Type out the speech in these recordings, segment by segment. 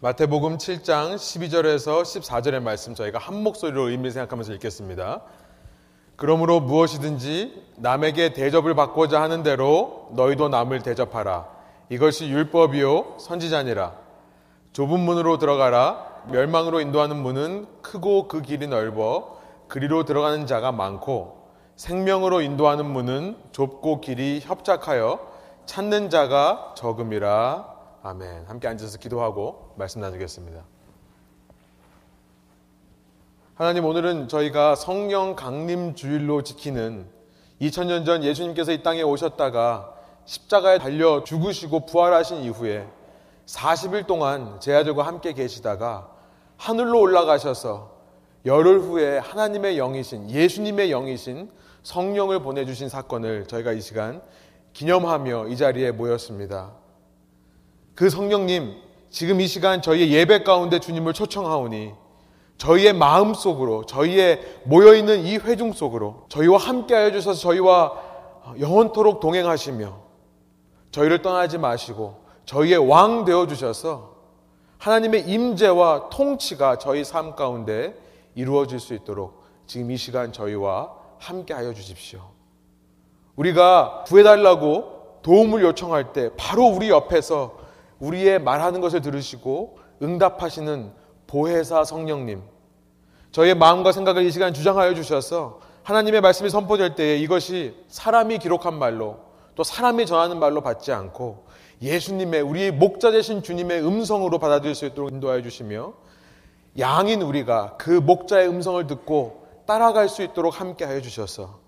마태복음 7장 12절에서 14절의 말씀 저희가 한 목소리로 의미를 생각하면서 읽겠습니다. 그러므로 무엇이든지 남에게 대접을 받고자 하는 대로 너희도 남을 대접하라. 이것이 율법이요 선지자니라. 좁은 문으로 들어가라. 멸망으로 인도하는 문은 크고 그 길이 넓어 그리로 들어가는 자가 많고 생명으로 인도하는 문은 좁고 길이 협착하여 찾는 자가 적음이라. 아멘. 함께 앉아서 기도하고 말씀 나누겠습니다. 하나님 오늘은 저희가 성령 강림 주일로 지키는 2000년 전 예수님께서 이 땅에 오셨다가 십자가에 달려 죽으시고 부활하신 이후에 40일 동안 제 아들과 함께 계시다가 하늘로 올라가셔서 열흘 후에 하나님의 영이신 예수님의 영이신 성령을 보내주신 사건을 저희가 이 시간 기념하며 이 자리에 모였습니다. 그 성령님, 지금 이 시간 저희의 예배 가운데 주님을 초청하오니 저희의 마음 속으로, 저희의 모여있는 이 회중 속으로 저희와 함께 하여 주셔서 저희와 영원토록 동행하시며 저희를 떠나지 마시고 저희의 왕 되어 주셔서 하나님의 임재와 통치가 저희 삶 가운데 이루어질 수 있도록 지금 이 시간 저희와 함께 하여 주십시오. 우리가 구해달라고 도움을 요청할 때 바로 우리 옆에서 우리의 말하는 것을 들으시고 응답하시는 보혜사 성령님, 저희의 마음과 생각을 이 시간 주장하여 주셔서 하나님의 말씀이 선포될 때에 이것이 사람이 기록한 말로 또 사람이 전하는 말로 받지 않고 예수님의 우리의 목자 되신 주님의 음성으로 받아들일 수 있도록 인도하여 주시며 양인 우리가 그 목자의 음성을 듣고 따라갈 수 있도록 함께 하여 주셔서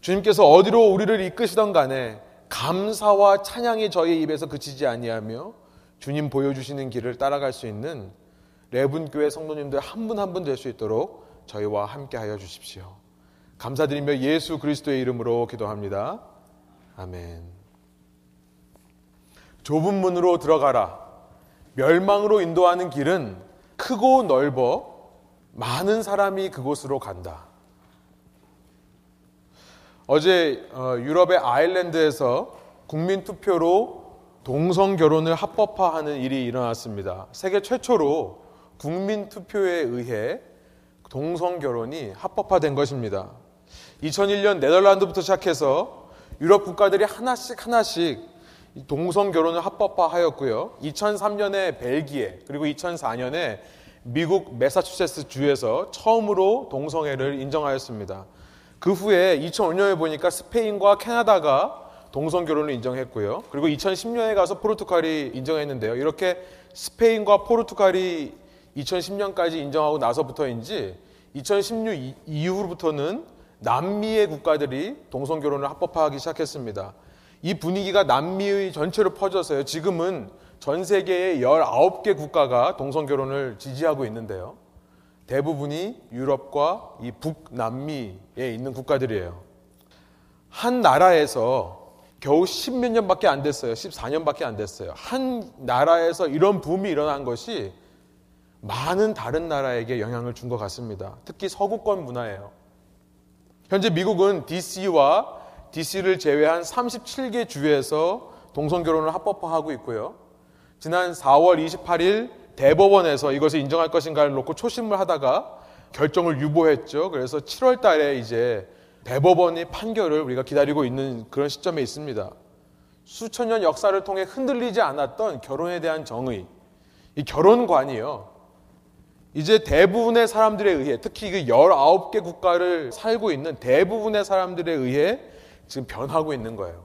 주님께서 어디로 우리를 이끄시던 간에 감사와 찬양이 저희 입에서 그치지 아니하며 주님 보여주시는 길을 따라갈 수 있는 레분교회 성도님들 한 분 한 분 될 수 있도록 저희와 함께 하여 주십시오. 감사드리며 예수 그리스도의 이름으로 기도합니다. 아멘. 좁은 문으로 들어가라. 멸망으로 인도하는 길은 크고 넓어 많은 사람이 그곳으로 간다. 어제 어, 유럽의 아일랜드에서 국민 투표로 동성 결혼을 합법화하는 일이 일어났습니다. 세계 최초로 국민 투표에 의해 동성 결혼이 합법화된 것입니다. 2001년 네덜란드부터 시작해서 유럽 국가들이 하나씩 하나씩 동성 결혼을 합법화하였고요. 2003년에 벨기에 그리고 2004년에 미국 메사추세츠 주에서 처음으로 동성애를 인정하였습니다. 그 후에 2005년에 보니까 스페인과 캐나다가 동성 결혼을 인정했고요. 그리고 2010년에 가서 포르투갈이 인정했는데요. 이렇게 스페인과 포르투갈이 2010년까지 인정하고 나서부터인지 2016 이후부터는 남미의 국가들이 동성 결혼을 합법화하기 시작했습니다. 이 분위기가 남미의 전체로 퍼져서요. 지금은 전 세계의 19개 국가가 동성 결혼을 지지하고 있는데요. 대부분이 유럽과 이 북남미에 있는 국가들이에요. 한 나라에서 겨우 10몇 년밖에 안 됐어요. 14년밖에 안 됐어요. 한 나라에서 이런 붐이 일어난 것이 많은 다른 나라에게 영향을 준 것 같습니다. 특히 서구권 문화예요. 현재 미국은 DC와 DC를 제외한 37개 주에서 동성 결혼을 합법화하고 있고요. 지난 4월 28일 대법원에서 이것을 인정할 것인가를 놓고 초심을 하다가 결정을 유보했죠. 그래서 7월 달에 이제 대법원의 판결을 우리가 기다리고 있는 그런 시점에 있습니다. 수천 년 역사를 통해 흔들리지 않았던 결혼에 대한 정의, 이 결혼관이요. 이제 대부분의 사람들에 의해, 특히 그 19개 국가를 살고 있는 대부분의 사람들에 의해 지금 변하고 있는 거예요.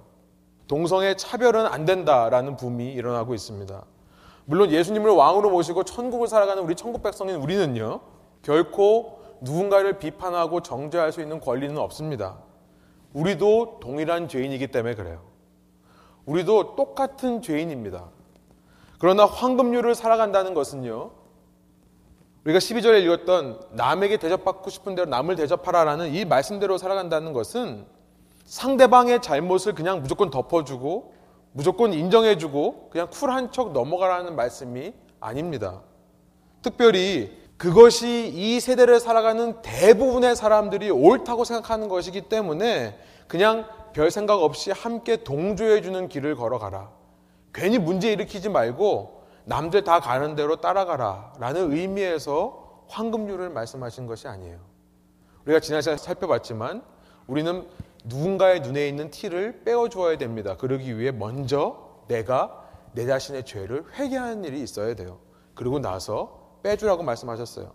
동성애 차별은 안 된다라는 붐이 일어나고 있습니다. 물론 예수님을 왕으로 모시고 천국을 살아가는 우리 천국 백성인 우리는요, 결코 누군가를 비판하고 정죄할 수 있는 권리는 없습니다. 우리도 동일한 죄인이기 때문에 그래요. 우리도 똑같은 죄인입니다. 그러나 황금률을 살아간다는 것은요. 우리가 12절에 읽었던 남에게 대접받고 싶은 대로 남을 대접하라라는 이 말씀대로 살아간다는 것은 상대방의 잘못을 그냥 무조건 덮어주고 무조건 인정해주고 그냥 쿨한 척 넘어가라는 말씀이 아닙니다. 특별히 그것이 이 세대를 살아가는 대부분의 사람들이 옳다고 생각하는 것이기 때문에 그냥 별 생각 없이 함께 동조해주는 길을 걸어가라. 괜히 문제 일으키지 말고 남들 다 가는 대로 따라가라 라는 의미에서 황금률을 말씀하신 것이 아니에요. 우리가 지난 시간에 살펴봤지만 우리는 누군가의 눈에 있는 티를 빼어주어야 됩니다. 그러기 위해 먼저 내가 내 자신의 죄를 회개하는 일이 있어야 돼요. 그리고 나서 빼주라고 말씀하셨어요.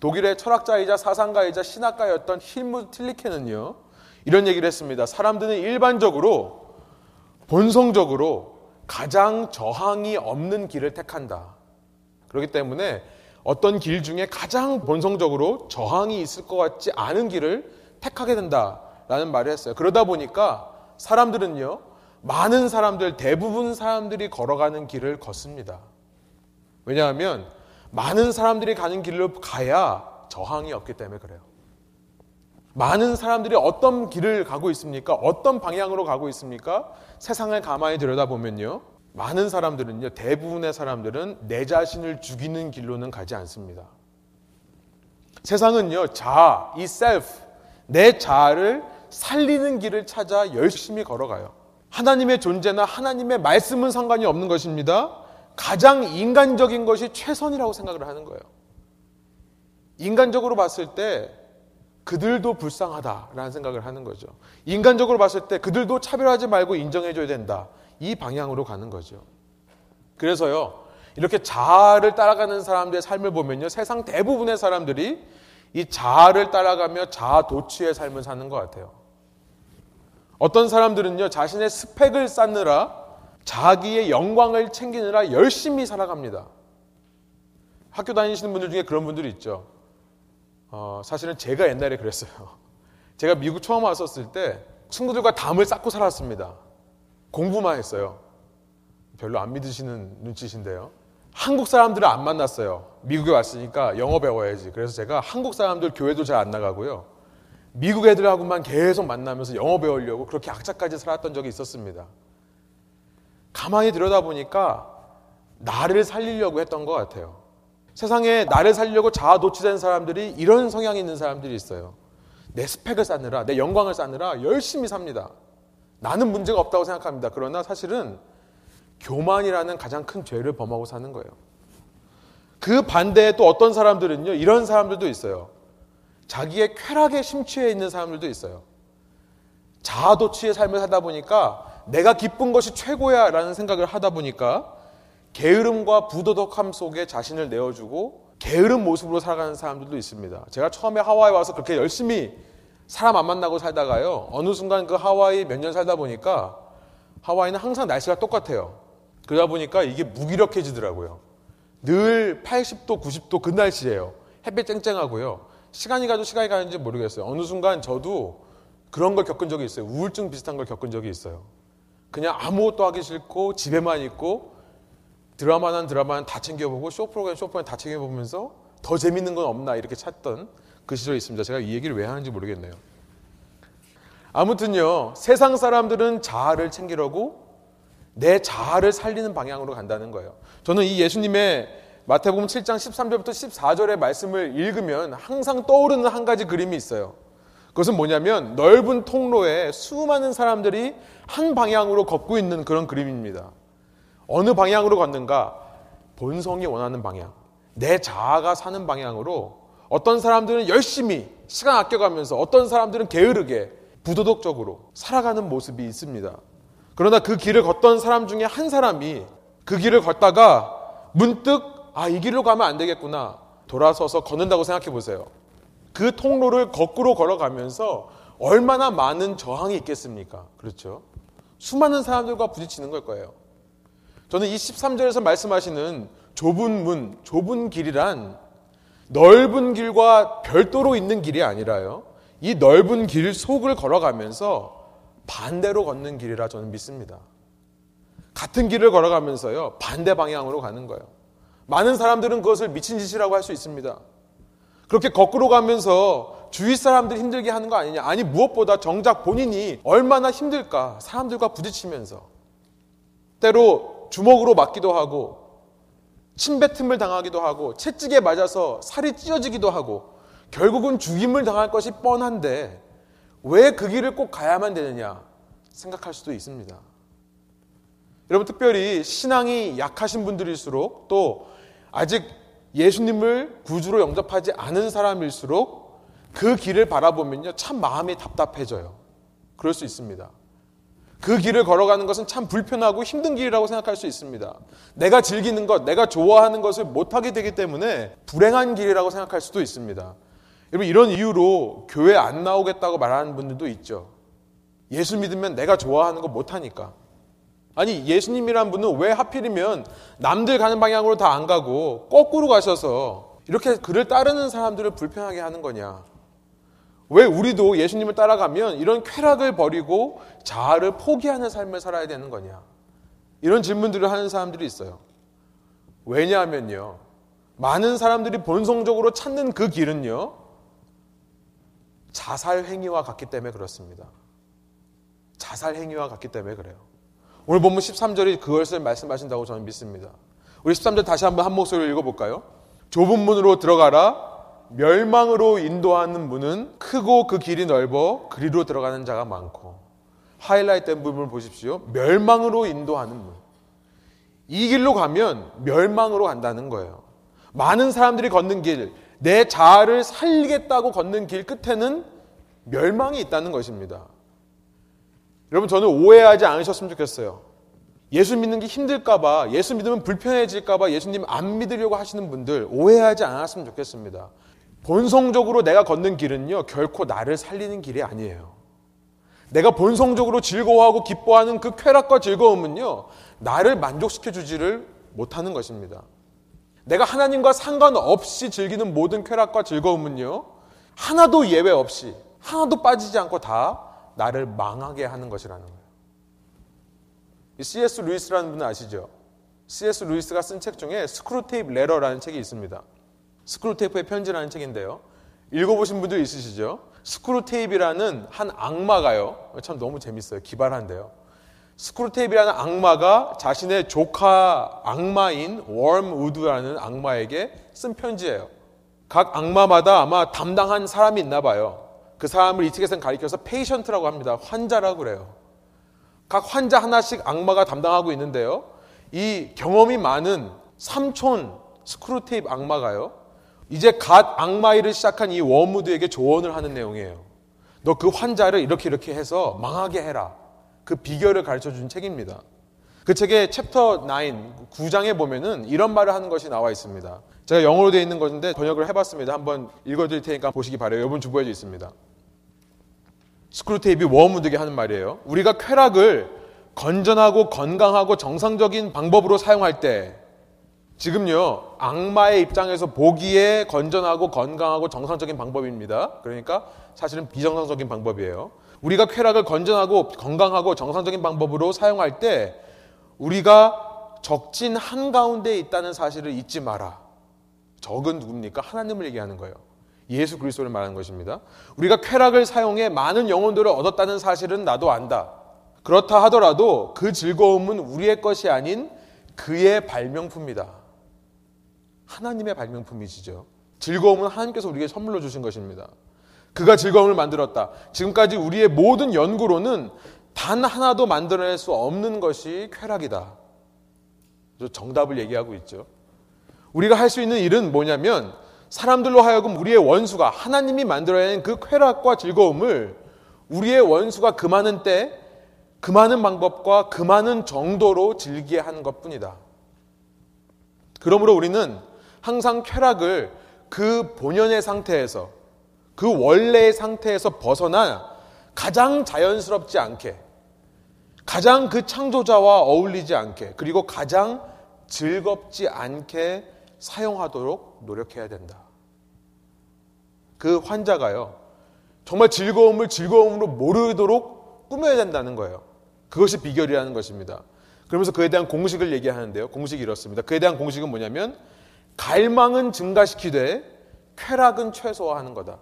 독일의 철학자이자 사상가이자 신학가였던 힐무 틸리케는요, 이런 얘기를 했습니다. 사람들은 일반적으로, 본성적으로 가장 저항이 없는 길을 택한다. 그렇기 때문에 어떤 길 중에 가장 본성적으로 저항이 있을 것 같지 않은 길을 택하게 된다라는 말을 했어요. 그러다 보니까 사람들은요, 많은 사람들, 대부분 사람들이 걸어가는 길을 걷습니다. 왜냐하면 많은 사람들이 가는 길로 가야 저항이 없기 때문에 그래요. 많은 사람들이 어떤 길을 가고 있습니까? 어떤 방향으로 가고 있습니까? 세상을 가만히 들여다보면요. 많은 사람들은요, 대부분의 사람들은 내 자신을 죽이는 길로는 가지 않습니다. 세상은요, 자아, 이 self, 내 자아를 살리는 길을 찾아 열심히 걸어가요. 하나님의 존재나 하나님의 말씀은 상관이 없는 것입니다. 가장 인간적인 것이 최선이라고 생각을 하는 거예요. 인간적으로 봤을 때 그들도 불쌍하다라는 생각을 하는 거죠. 인간적으로 봤을 때 그들도 차별하지 말고 인정해줘야 된다. 이 방향으로 가는 거죠. 그래서요, 이렇게 자아를 따라가는 사람들의 삶을 보면요, 세상 대부분의 사람들이 이 자아를 따라가며 자아 도취의 삶을 사는 것 같아요. 어떤 사람들은요, 자신의 스펙을 쌓느라 자기의 영광을 챙기느라 열심히 살아갑니다. 학교 다니시는 분들 중에 그런 분들이 있죠. 어, 사실은 제가 옛날에 그랬어요. 제가 미국 처음 왔었을 때 친구들과 담을 쌓고 살았습니다. 공부만 했어요. 별로 안 믿으시는 눈치신데요. 한국 사람들을 안 만났어요. 미국에 왔으니까 영어 배워야지. 그래서 제가 한국 사람들 교회도 잘 안 나가고요. 미국 애들하고만 계속 만나면서 영어 배우려고 그렇게 악착까지 살았던 적이 있었습니다. 가만히 들여다보니까 나를 살리려고 했던 것 같아요. 세상에 나를 살리려고 자아 도취된 사람들이 이런 성향이 있는 사람들이 있어요. 내 스펙을 쌓느라, 내 영광을 쌓느라 열심히 삽니다. 나는 문제가 없다고 생각합니다. 그러나 사실은 교만이라는 가장 큰 죄를 범하고 사는 거예요. 그 반대에 또 어떤 사람들은요, 이런 사람들도 있어요. 자기의 쾌락에 심취해 있는 사람들도 있어요. 자아도취의 삶을 살다 보니까 내가 기쁜 것이 최고야 라는 생각을 하다 보니까 게으름과 부도덕함 속에 자신을 내어주고 게으른 모습으로 살아가는 사람들도 있습니다. 제가 처음에 하와이 와서 그렇게 열심히 사람 안 만나고 살다가요. 어느 순간 그 하와이 몇 년 살다 보니까 하와이는 항상 날씨가 똑같아요. 그러다 보니까 이게 무기력해지더라고요. 늘 80도, 90도 그 날씨예요. 햇빛 쨍쨍하고요. 시간이 가도 시간이 가는지 모르겠어요. 어느 순간 저도 그런 걸 겪은 적이 있어요. 우울증 비슷한 걸 겪은 적이 있어요. 그냥 아무것도 하기 싫고 집에만 있고 드라마는 드라마는 다 챙겨보고 쇼 프로그램 쇼 프로그램 다 챙겨보면서 더 재밌는 건 없나 이렇게 찾던 그 시절이 있습니다. 제가 이 얘기를 왜 하는지 모르겠네요. 아무튼요, 세상 사람들은 자아를 챙기려고 내 자아를 살리는 방향으로 간다는 거예요. 저는 이 예수님의 마태복음 7장 13절부터 14절의 말씀을 읽으면 항상 떠오르는 한 가지 그림이 있어요. 그것은 뭐냐면 넓은 통로에 수많은 사람들이 한 방향으로 걷고 있는 그런 그림입니다. 어느 방향으로 걷는가? 본성이 원하는 방향. 내 자아가 사는 방향으로 어떤 사람들은 열심히 시간 아껴가면서 어떤 사람들은 게으르게 부도덕적으로 살아가는 모습이 있습니다. 그러나 그 길을 걷던 사람 중에 한 사람이 그 길을 걷다가 문득 아, 이 길로 가면 안 되겠구나. 돌아서서 걷는다고 생각해 보세요. 그 통로를 거꾸로 걸어가면서 얼마나 많은 저항이 있겠습니까? 그렇죠? 수많은 사람들과 부딪히는 걸 거예요. 저는 이 13절에서 말씀하시는 좁은 문, 좁은 길이란 넓은 길과 별도로 있는 길이 아니라요. 이 넓은 길 속을 걸어가면서 반대로 걷는 길이라 저는 믿습니다. 같은 길을 걸어가면서요, 반대 방향으로 가는 거예요. 많은 사람들은 그것을 미친 짓이라고 할 수 있습니다. 그렇게 거꾸로 가면서 주위 사람들 힘들게 하는 거 아니냐. 아니, 무엇보다 정작 본인이 얼마나 힘들까. 사람들과 부딪히면서. 때로 주먹으로 맞기도 하고, 침뱉음을 당하기도 하고, 채찍에 맞아서 살이 찢어지기도 하고, 결국은 죽임을 당할 것이 뻔한데, 왜 그 길을 꼭 가야만 되느냐 생각할 수도 있습니다. 여러분 특별히 신앙이 약하신 분들일수록 또 아직 예수님을 구주로 영접하지 않은 사람일수록 그 길을 바라보면요 참 마음이 답답해져요. 그럴 수 있습니다. 그 길을 걸어가는 것은 참 불편하고 힘든 길이라고 생각할 수 있습니다. 내가 즐기는 것, 내가 좋아하는 것을 못하게 되기 때문에 불행한 길이라고 생각할 수도 있습니다. 여러분, 이런 이유로 교회 안 나오겠다고 말하는 분들도 있죠. 예수 믿으면 내가 좋아하는 거 못하니까. 아니, 예수님이란 분은 왜 하필이면 남들 가는 방향으로 다 안 가고 거꾸로 가셔서 이렇게 그를 따르는 사람들을 불편하게 하는 거냐. 왜 우리도 예수님을 따라가면 이런 쾌락을 버리고 자아를 포기하는 삶을 살아야 되는 거냐? 이런 질문들을 하는 사람들이 있어요. 왜냐하면요. 많은 사람들이 본성적으로 찾는 그 길은요. 자살 행위와 같기 때문에 그렇습니다. 자살 행위와 같기 때문에 그래요. 오늘 본문 13절이 그것을 말씀하신다고 저는 믿습니다. 우리 13절 다시 한번 한 목소리로 읽어볼까요? 좁은 문으로 들어가라. 멸망으로 인도하는 문은 크고 그 길이 넓어 그리로 들어가는 자가 많고 하이라이트 된 부분을 보십시오. 멸망으로 인도하는 문. 이 길로 가면 멸망으로 간다는 거예요. 많은 사람들이 걷는 길, 내 자아를 살리겠다고 걷는 길 끝에는 멸망이 있다는 것입니다. 여러분, 저는 오해하지 않으셨으면 좋겠어요. 예수 믿는 게 힘들까봐, 예수 믿으면 불편해질까봐 예수님 안 믿으려고 하시는 분들 오해하지 않았으면 좋겠습니다. 본성적으로 내가 걷는 길은요, 결코 나를 살리는 길이 아니에요. 내가 본성적으로 즐거워하고 기뻐하는 그 쾌락과 즐거움은요, 나를 만족시켜 주지를 못하는 것입니다. 내가 하나님과 상관없이 즐기는 모든 쾌락과 즐거움은요, 하나도 예외 없이, 하나도 빠지지 않고 다 나를 망하게 하는 것이라는 거예요. C.S. 루이스라는 분은 아시죠? C.S. 루이스가 쓴 책 중에 Screwtape Letter라는 책이 있습니다. 스크루테이프의 편지라는 책인데요. 읽어보신 분들 있으시죠? 스크루테이프라는 한 악마가요. 참 너무 재밌어요. 기발한데요. 스크루테이프라는 악마가 자신의 조카 악마인 웜우드라는 악마에게 쓴 편지예요. 각 악마마다 아마 담당한 사람이 있나 봐요. 그 사람을 이 책에서는 가리켜서 patient라고 합니다. 환자라고 그래요. 각 환자 하나씩 악마가 담당하고 있는데요. 이 경험이 많은 삼촌 스크루테이프 악마가요. 이제 갓 악마 일을 시작한 이 웜우드에게 조언을 하는 내용이에요. 너 그 환자를 이렇게 이렇게 해서 망하게 해라. 그 비결을 가르쳐 준 책입니다. 그 책의 챕터 9, 9장에 보면은 이런 말을 하는 것이 나와 있습니다. 제가 영어로 되어 있는 것인데 번역을 해봤습니다. 한번 읽어드릴 테니까 보시기 바래요. 여러분 주보에 적혀 있습니다. 스크루테이프가 웜우드에게 하는 말이에요. 우리가 쾌락을 건전하고 건강하고 정상적인 방법으로 사용할 때 지금요, 악마의 입장에서 보기에 건전하고 건강하고 정상적인 방법입니다. 그러니까 사실은 비정상적인 방법이에요. 우리가 쾌락을 건전하고 건강하고 정상적인 방법으로 사용할 때 우리가 적진 한가운데 있다는 사실을 잊지 마라. 적은 누굽니까? 하나님을 얘기하는 거예요. 예수 그리스도를 말하는 것입니다. 우리가 쾌락을 사용해 많은 영혼들을 얻었다는 사실은 나도 안다. 그렇다 하더라도 그 즐거움은 우리의 것이 아닌 그의 발명품이다. 하나님의 발명품이시죠. 즐거움은 하나님께서 우리에게 선물로 주신 것입니다. 그가 즐거움을 만들었다. 지금까지 우리의 모든 연구로는 단 하나도 만들어낼 수 없는 것이 쾌락이다. 정답을 얘기하고 있죠. 우리가 할 수 있는 일은 뭐냐면 사람들로 하여금 우리의 원수가 하나님이 만들어낸 그 쾌락과 즐거움을 우리의 원수가 그 많은 때, 그 많은 방법과 그 많은 정도로 즐기게 하는 것 뿐이다. 그러므로 우리는 항상 쾌락을 그 본연의 상태에서 그 원래의 상태에서 벗어나 가장 자연스럽지 않게 가장 그 창조자와 어울리지 않게 그리고 가장 즐겁지 않게 사용하도록 노력해야 된다. 그 환자가요. 정말 즐거움을 즐거움으로 모르도록 꾸며야 된다는 거예요. 그것이 비결이라는 것입니다. 그러면서 그에 대한 공식을 얘기하는데요. 공식이 이렇습니다. 그에 대한 공식은 뭐냐면 갈망은 증가시키되 쾌락은 최소화하는 거다.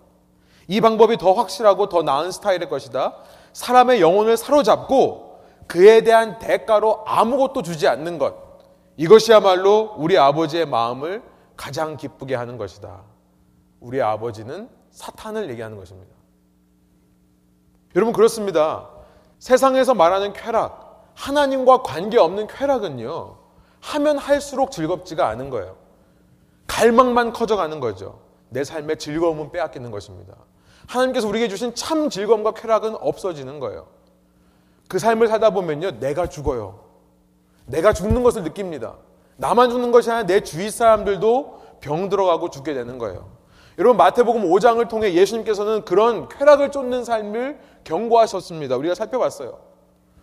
이 방법이 더 확실하고 더 나은 스타일의 것이다. 사람의 영혼을 사로잡고 그에 대한 대가로 아무것도 주지 않는 것. 이것이야말로 우리 아버지의 마음을 가장 기쁘게 하는 것이다. 우리 아버지는 사탄을 얘기하는 것입니다. 여러분, 그렇습니다. 세상에서 말하는 쾌락, 하나님과 관계없는 쾌락은요, 하면 할수록 즐겁지가 않은 거예요. 갈망만 커져가는 거죠. 내 삶의 즐거움은 빼앗기는 것입니다. 하나님께서 우리에게 주신 참 즐거움과 쾌락은 없어지는 거예요. 그 삶을 살다 보면요, 내가 죽어요. 내가 죽는 것을 느낍니다. 나만 죽는 것이 아니라 내 주위 사람들도 병 들어가고 죽게 되는 거예요. 여러분 마태복음 5장을 통해 예수님께서는 그런 쾌락을 쫓는 삶을 경고하셨습니다. 우리가 살펴봤어요.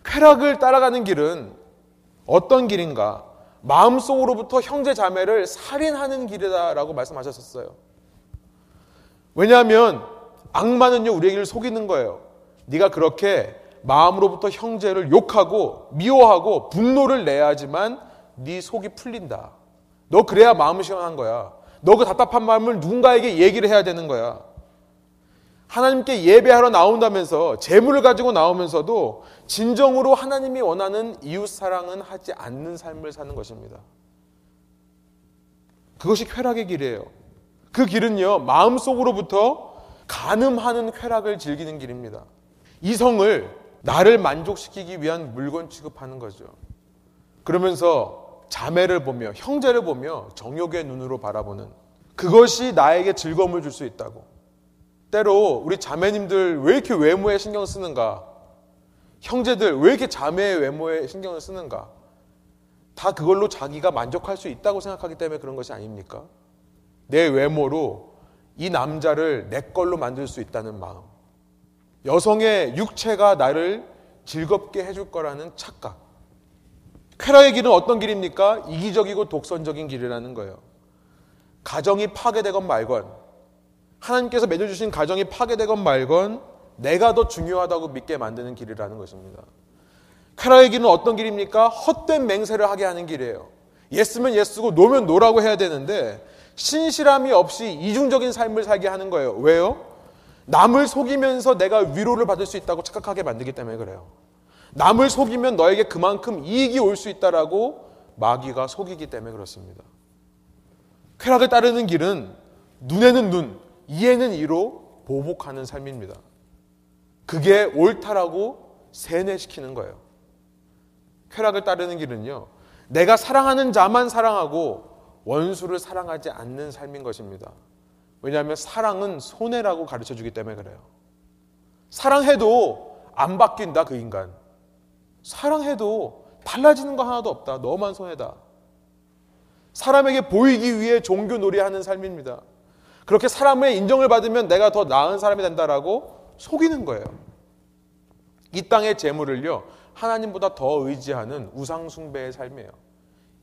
쾌락을 따라가는 길은 어떤 길인가? 마음속으로부터 형제 자매를 살인하는 길이다라고 말씀하셨었어요. 왜냐하면 악마는요 우리에게 속이는 거예요. 네가 그렇게 마음으로부터 형제를 욕하고 미워하고 분노를 내야지만 네 속이 풀린다. 너 그래야 마음이 시원한 거야. 너 그 답답한 마음을 누군가에게 얘기를 해야 되는 거야. 하나님께 예배하러 나온다면서 재물을 가지고 나오면서도 진정으로 하나님이 원하는 이웃 사랑은 하지 않는 삶을 사는 것입니다. 그것이 쾌락의 길이에요. 그 길은요, 마음속으로부터 가늠하는 쾌락을 즐기는 길입니다. 이성을 나를 만족시키기 위한 물건 취급하는 거죠. 그러면서 자매를 보며 형제를 보며 정욕의 눈으로 바라보는 그것이 나에게 즐거움을 줄 수 있다고. 때로 우리 자매님들 왜 이렇게 외모에 신경 쓰는가? 형제들 왜 이렇게 자매의 외모에 신경을 쓰는가? 다 그걸로 자기가 만족할 수 있다고 생각하기 때문에 그런 것이 아닙니까? 내 외모로 이 남자를 내 걸로 만들 수 있다는 마음. 여성의 육체가 나를 즐겁게 해줄 거라는 착각. 쾌락의 길은 어떤 길입니까? 이기적이고 독선적인 길이라는 거예요. 가정이 파괴되건 말건, 하나님께서 맺어주신 가정이 파괴되건 말건, 내가 더 중요하다고 믿게 만드는 길이라는 것입니다. 쾌락의 길은 어떤 길입니까? 헛된 맹세를 하게 하는 길이에요. 예스면 예스고 노면 노라고 해야 되는데, 신실함이 없이 이중적인 삶을 살게 하는 거예요. 왜요? 남을 속이면서 내가 위로를 받을 수 있다고 착각하게 만들기 때문에 그래요. 남을 속이면 너에게 그만큼 이익이 올 수 있다라고 마귀가 속이기 때문에 그렇습니다. 쾌락을 따르는 길은 눈에는 눈, 이에는 이로 보복하는 삶입니다. 그게 옳다라고 세뇌시키는 거예요. 쾌락을 따르는 길은요, 내가 사랑하는 자만 사랑하고 원수를 사랑하지 않는 삶인 것입니다. 왜냐하면 사랑은 손해라고 가르쳐 주기 때문에 그래요. 사랑해도 안 바뀐다, 그 인간. 사랑해도 달라지는 거 하나도 없다. 너만 손해다. 사람에게 보이기 위해 종교 놀이하는 삶입니다. 그렇게 사람의 인정을 받으면 내가 더 나은 사람이 된다라고 속이는 거예요. 이 땅의 재물을요, 하나님보다 더 의지하는 우상숭배의 삶이에요.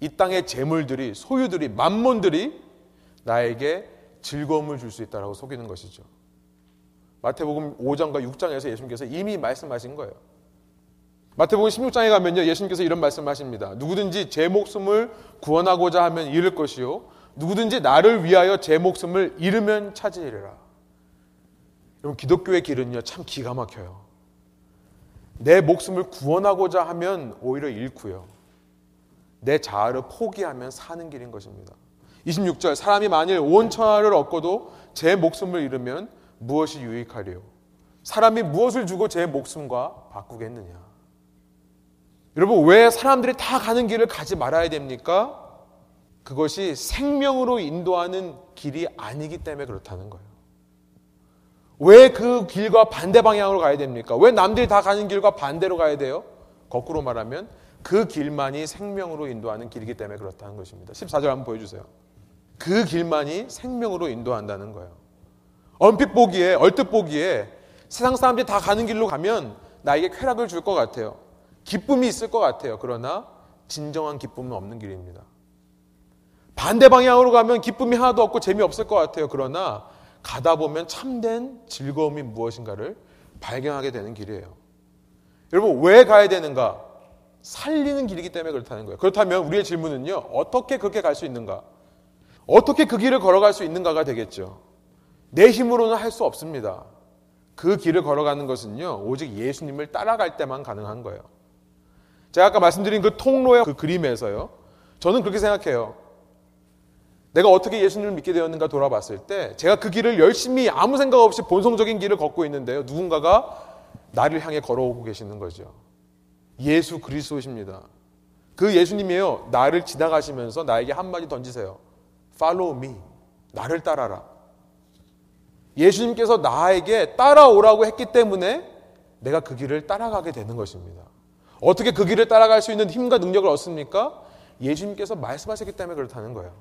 이 땅의 재물들이, 소유들이, 만몬들이 나에게 즐거움을 줄 수 있다라고 속이는 것이죠. 마태복음 5장과 6장에서 예수님께서 이미 말씀하신 거예요. 마태복음 16장에 가면요. 예수님께서 이런 말씀하십니다. 누구든지 제 목숨을 구원하고자 하면 잃을 것이요. 누구든지 나를 위하여 제 목숨을 잃으면 찾으리라. 여러분 기독교의 길은요. 참 기가 막혀요. 내 목숨을 구원하고자 하면 오히려 잃고요. 내 자아를 포기하면 사는 길인 것입니다. 26절 사람이 만일 온 천하를 얻고도 제 목숨을 잃으면 무엇이 유익하리요? 사람이 무엇을 주고 제 목숨과 바꾸겠느냐? 여러분 왜 사람들이 다 가는 길을 가지 말아야 됩니까? 그것이 생명으로 인도하는 길이 아니기 때문에 그렇다는 거예요. 왜 그 길과 반대 방향으로 가야 됩니까? 왜 남들이 다 가는 길과 반대로 가야 돼요? 거꾸로 말하면 그 길만이 생명으로 인도하는 길이기 때문에 그렇다는 것입니다. 14절 한번 보여주세요. 그 길만이 생명으로 인도한다는 거예요. 얼핏 보기에, 얼뜻 보기에 세상 사람들이 다 가는 길로 가면 나에게 쾌락을 줄 것 같아요. 기쁨이 있을 것 같아요. 그러나 진정한 기쁨은 없는 길입니다. 반대 방향으로 가면 기쁨이 하나도 없고 재미없을 것 같아요. 그러나 가다 보면 참된 즐거움이 무엇인가를 발견하게 되는 길이에요. 여러분, 왜 가야 되는가? 살리는 길이기 때문에 그렇다는 거예요. 그렇다면 우리의 질문은요, 어떻게 그렇게 갈 수 있는가? 어떻게 그 길을 걸어갈 수 있는가가 되겠죠. 내 힘으로는 할 수 없습니다. 그 길을 걸어가는 것은요, 오직 예수님을 따라갈 때만 가능한 거예요. 제가 아까 말씀드린 그 통로의 그 그림에서요, 저는 그렇게 생각해요. 내가 어떻게 예수님을 믿게 되었는가 돌아봤을 때, 제가 그 길을 열심히 아무 생각 없이 본성적인 길을 걷고 있는데요, 누군가가 나를 향해 걸어오고 계시는 거죠. 예수 그리스도십니다. 그 예수님이에요. 나를 지나가시면서 나에게 한마디 던지세요. Follow me. 나를 따라라. 예수님께서 나에게 따라오라고 했기 때문에 내가 그 길을 따라가게 되는 것입니다. 어떻게 그 길을 따라갈 수 있는 힘과 능력을 얻습니까? 예수님께서 말씀하셨기 때문에 그렇다는 거예요.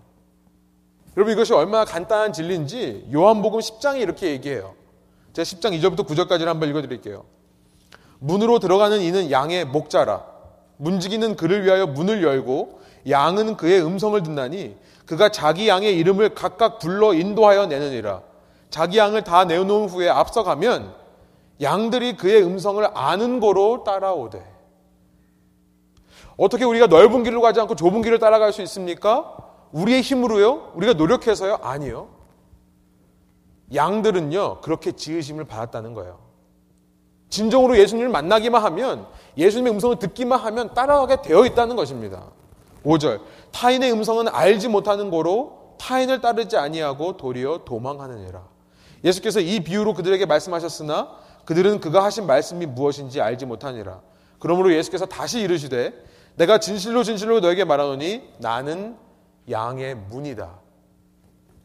여러분 이것이 얼마나 간단한 진리인지 요한복음 10장이 이렇게 얘기해요. 제가 10장 2절부터 9절까지를 한번 읽어드릴게요. 문으로 들어가는 이는 양의 목자라. 문지기는 그를 위하여 문을 열고 양은 그의 음성을 듣나니 그가 자기 양의 이름을 각각 불러 인도하여 내느니라. 자기 양을 다 내어놓은 후에 앞서가면 양들이 그의 음성을 아는 거로 따라오되. 어떻게 우리가 넓은 길로 가지 않고 좁은 길을 따라갈 수 있습니까? 우리의 힘으로요? 우리가 노력해서요? 아니요. 양들은요, 그렇게 지으심을 받았다는 거예요. 진정으로 예수님을 만나기만 하면, 예수님의 음성을 듣기만 하면 따라가게 되어 있다는 것입니다. 5절. 타인의 음성은 알지 못하는 거로 타인을 따르지 아니하고 도리어 도망하느니라. 예수께서 이 비유로 그들에게 말씀하셨으나 그들은 그가 하신 말씀이 무엇인지 알지 못하니라. 그러므로 예수께서 다시 이르시되 내가 진실로 진실로 너에게 말하노니 나는 양의 문이다.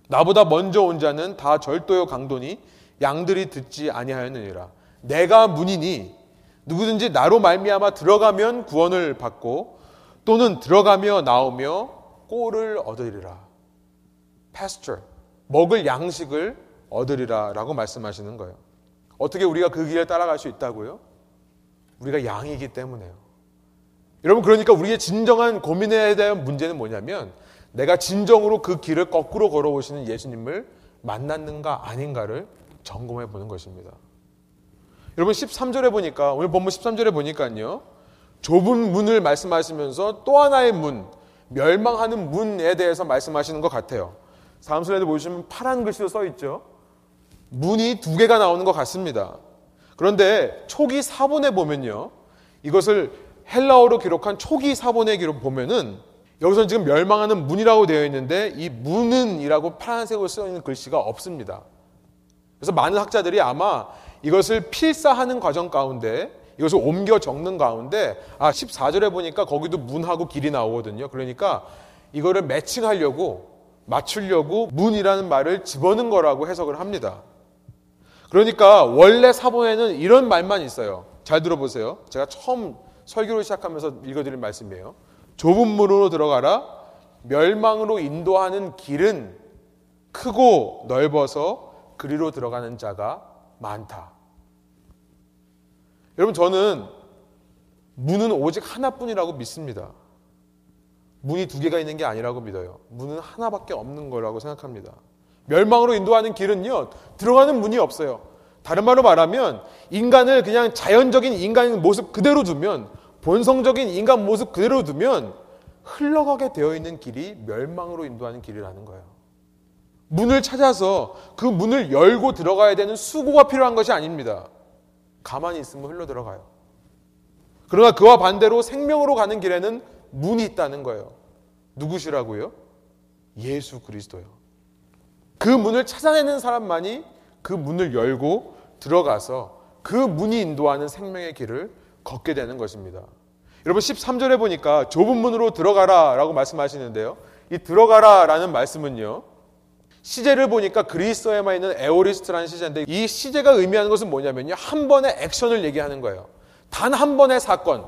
나보다 먼저 온 자는 다 절도요 강도니 양들이 듣지 아니하였느니라. 내가 문이니 누구든지 나로 말미암아 들어가면 구원을 받고 또는 들어가며 나오며 꼴을 얻으리라. pasture 먹을 양식을 얻으리라 라고 말씀하시는 거예요. 어떻게 우리가 그 길을 따라갈 수 있다고요? 우리가 양이기 때문에요. 여러분 그러니까 우리의 진정한 고민에 대한 문제는 뭐냐면 내가 진정으로 그 길을 거꾸로 걸어오시는 예수님을 만났는가 아닌가를 점검해 보는 것입니다. 여러분 13절에 보니까 오늘 본문 13절에 보니까요. 좁은 문을 말씀하시면서 또 하나의 문, 멸망하는 문에 대해서 말씀하시는 것 같아요. 다음 슬라이드 보시면 파란 글씨로 써 있죠. 문이 두 개가 나오는 것 같습니다. 그런데 초기 사본에 보면요. 이것을 헬라어로 기록한 초기 사본의 기록 보면은 여기서 지금 멸망하는 문이라고 되어 있는데 이 문은이라고 파란색으로 쓰여 있는 글씨가 없습니다. 그래서 많은 학자들이 아마 이것을 필사하는 과정 가운데 이것을 옮겨 적는 가운데 아 14절에 보니까 거기도 문하고 길이 나오거든요. 그러니까 이거를 매칭하려고 맞추려고 문이라는 말을 집어넣은 거라고 해석을 합니다. 그러니까 원래 사본에는 이런 말만 있어요. 잘 들어보세요. 제가 처음 설교를 시작하면서 읽어드릴 말씀이에요. 좁은 문으로 들어가라. 멸망으로 인도하는 길은 크고 넓어서 그리로 들어가는 자가 많다. 여러분, 저는 문은 오직 하나뿐이라고 믿습니다. 문이 두 개가 있는 게 아니라고 믿어요. 문은 하나밖에 없는 거라고 생각합니다. 멸망으로 인도하는 길은요, 들어가는 문이 없어요. 다른 말로 말하면 인간을 그냥 자연적인 인간의 모습 그대로 두면 본성적인 인간 모습 그대로 두면 흘러가게 되어 있는 길이 멸망으로 인도하는 길이라는 거예요. 문을 찾아서 그 문을 열고 들어가야 되는 수고가 필요한 것이 아닙니다. 가만히 있으면 흘러 들어가요. 그러나 그와 반대로 생명으로 가는 길에는 문이 있다는 거예요. 누구시라고요? 예수 그리스도요. 그 문을 찾아내는 사람만이 그 문을 열고 들어가서 그 문이 인도하는 생명의 길을 걷게 되는 것입니다. 여러분 13절에 보니까 좁은 문으로 들어가라 라고 말씀하시는데요. 이 들어가라 라는 말씀은요. 시제를 보니까 그리스어에만 있는 에오리스트라는 시제인데 이 시제가 의미하는 것은 뭐냐면요. 한 번의 액션을 얘기하는 거예요. 단 한 번의 사건.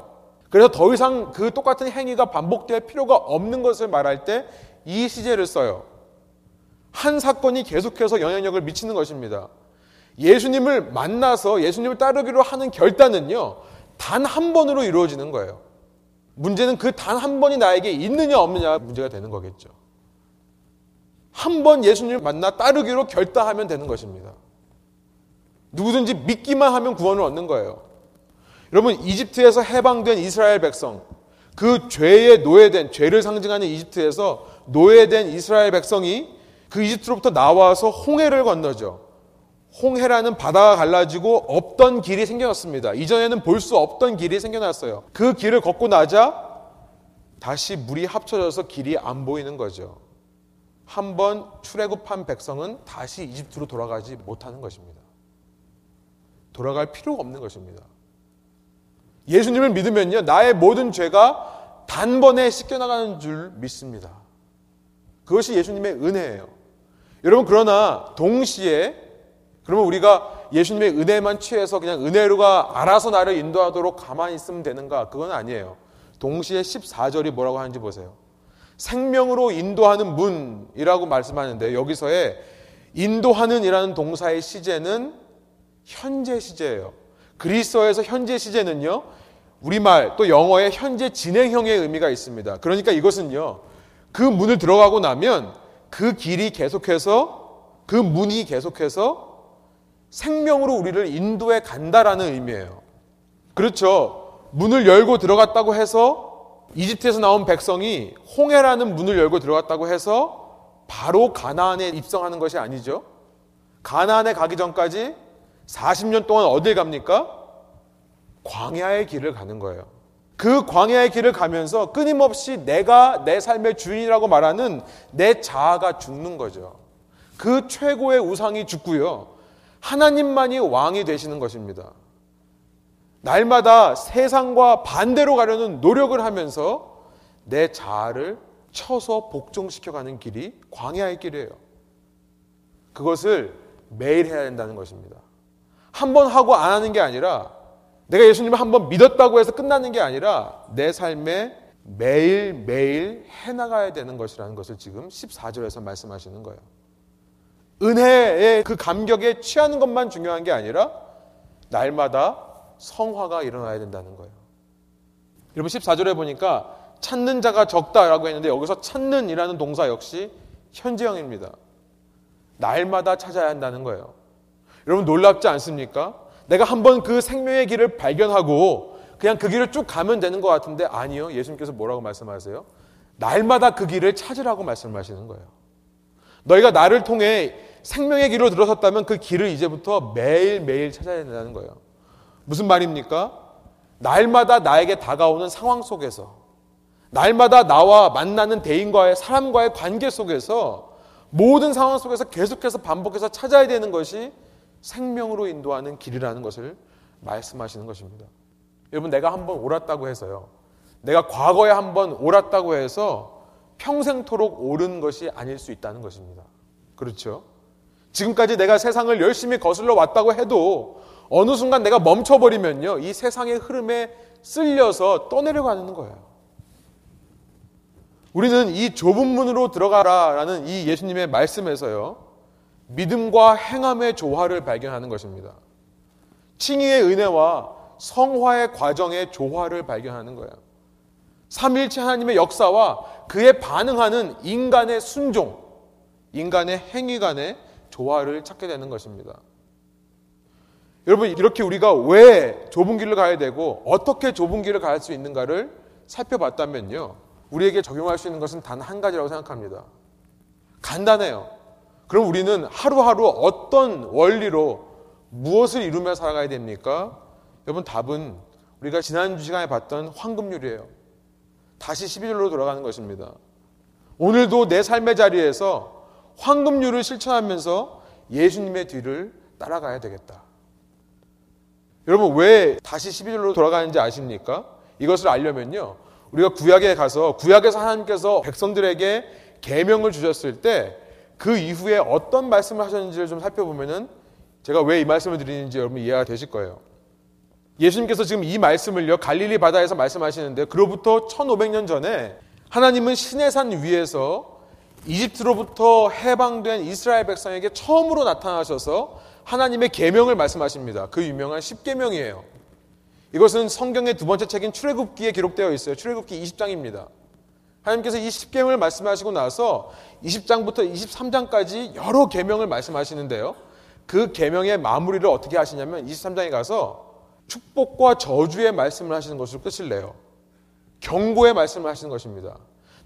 그래서 더 이상 그 똑같은 행위가 반복될 필요가 없는 것을 말할 때 이 시제를 써요. 한 사건이 계속해서 영향력을 미치는 것입니다. 예수님을 만나서 예수님을 따르기로 하는 결단은요, 단 한 번으로 이루어지는 거예요. 문제는 그 단 한 번이 나에게 있느냐 없느냐 문제가 되는 거겠죠. 한 번 예수님을 만나 따르기로 결단하면 되는 것입니다. 누구든지 믿기만 하면 구원을 얻는 거예요. 여러분, 이집트에서 해방된 이스라엘 백성, 그 죄에 노예된, 죄를 상징하는 이집트에서 노예된 이스라엘 백성이 그 이집트로부터 나와서 홍해를 건너죠. 홍해라는 바다가 갈라지고 없던 길이 생겨났습니다. 이전에는 볼 수 없던 길이 생겨났어요. 그 길을 걷고 나자 다시 물이 합쳐져서 길이 안 보이는 거죠. 한번 출애굽한 백성은 다시 이집트로 돌아가지 못하는 것입니다. 돌아갈 필요가 없는 것입니다. 예수님을 믿으면요. 나의 모든 죄가 단번에 씻겨나가는 줄 믿습니다. 그것이 예수님의 은혜예요. 여러분, 그러나 동시에, 그러면 우리가 예수님의 은혜만 취해서 그냥 은혜로가 알아서 나를 인도하도록 가만히 있으면 되는가? 그건 아니에요. 동시에 14절이 뭐라고 하는지 보세요. 생명으로 인도하는 문이라고 말씀하는데 여기서의 인도하는 이라는 동사의 시제는 현재 시제예요. 그리스어에서 현재 시제는요. 우리말 또 영어의 현재 진행형의 의미가 있습니다. 그러니까 이것은요. 그 문을 들어가고 나면 그 길이 계속해서 그 문이 계속해서 생명으로 우리를 인도해 간다라는 의미예요. 그렇죠. 문을 열고 들어갔다고 해서 이집트에서 나온 백성이 홍해라는 문을 열고 들어갔다고 해서 바로 가나안에 입성하는 것이 아니죠. 가나안에 가기 전까지 40년 동안 어딜 갑니까? 광야의 길을 가는 거예요. 그 광야의 길을 가면서 끊임없이 내가 내 삶의 주인이라고 말하는 내 자아가 죽는 거죠. 그 최고의 우상이 죽고요. 하나님만이 왕이 되시는 것입니다. 날마다 세상과 반대로 가려는 노력을 하면서 내 자아를 쳐서 복종시켜가는 길이 광야의 길이에요. 그것을 매일 해야 된다는 것입니다. 한 번 하고 안 하는 게 아니라 내가 예수님을 한 번 믿었다고 해서 끝나는 게 아니라 내 삶에 매일매일 해나가야 되는 것이라는 것을 지금 14절에서 말씀하시는 거예요. 은혜의 그 감격에 취하는 것만 중요한 게 아니라 날마다 성화가 일어나야 된다는 거예요. 여러분 14절에 보니까 찾는 자가 적다라고 했는데 여기서 찾는이라는 동사 역시 현재형입니다. 날마다 찾아야 한다는 거예요. 여러분 놀랍지 않습니까? 내가 한번 그 생명의 길을 발견하고 그냥 그 길을 쭉 가면 되는 것 같은데 아니요. 예수님께서 뭐라고 말씀하세요? 날마다 그 길을 찾으라고 말씀하시는 거예요. 너희가 나를 통해 생명의 길로 들어섰다면 그 길을 이제부터 매일매일 찾아야 된다는 거예요. 무슨 말입니까? 날마다 나에게 다가오는 상황 속에서, 날마다 나와 만나는 대인과의 사람과의 관계 속에서 모든 상황 속에서 계속해서 반복해서 찾아야 되는 것이 생명으로 인도하는 길이라는 것을 말씀하시는 것입니다. 여러분, 내가 한번 옳았다고 해서요. 내가 과거에 한번 옳았다고 해서 평생토록 옳은 것이 아닐 수 있다는 것입니다. 그렇죠? 지금까지 내가 세상을 열심히 거슬러 왔다고 해도 어느 순간 내가 멈춰버리면요. 이 세상의 흐름에 쓸려서 떠내려가는 거예요. 우리는 이 좁은 문으로 들어가라 라는 이 예수님의 말씀에서요. 믿음과 행함의 조화를 발견하는 것입니다. 칭의의 은혜와 성화의 과정의 조화를 발견하는 거예요. 삼일체 하나님의 역사와 그에 반응하는 인간의 순종, 인간의 행위 간의 조화를 찾게 되는 것입니다. 여러분, 이렇게 우리가 왜 좁은 길을 가야 되고 어떻게 좁은 길을 갈 수 있는가를 살펴봤다면요. 우리에게 적용할 수 있는 것은 단 한 가지라고 생각합니다. 간단해요. 그럼 우리는 하루하루 어떤 원리로 무엇을 이루며 살아가야 됩니까? 여러분, 답은 우리가 지난주 시간에 봤던 황금률이에요. 다시 12절로 돌아가는 것입니다. 오늘도 내 삶의 자리에서 황금률을 실천하면서 예수님의 뒤를 따라가야 되겠다. 여러분 왜 다시 12절로 돌아가는지 아십니까? 이것을 알려면요. 우리가 구약에 가서 구약에서 하나님께서 백성들에게 계명을 주셨을 때 그 이후에 어떤 말씀을 하셨는지를 좀 살펴보면은 제가 왜 이 말씀을 드리는지 여러분 이해가 되실 거예요. 예수님께서 지금 이 말씀을요 갈릴리 바다에서 말씀하시는데 그로부터 1500년 전에 하나님은 시내산 위에서 이집트로부터 해방된 이스라엘 백성에게 처음으로 나타나셔서 하나님의 계명을 말씀하십니다. 그 유명한 10계명이에요. 이것은 성경의 두 번째 책인 출애굽기에 기록되어 있어요. 출애굽기 20장입니다. 하나님께서 이 10계명을 말씀하시고 나서 20장부터 23장까지 여러 계명을 말씀하시는데요. 그 계명의 마무리를 어떻게 하시냐면 23장에 가서 축복과 저주의 말씀을 하시는 것으로 끝을 내요. 경고의 말씀을 하시는 것입니다.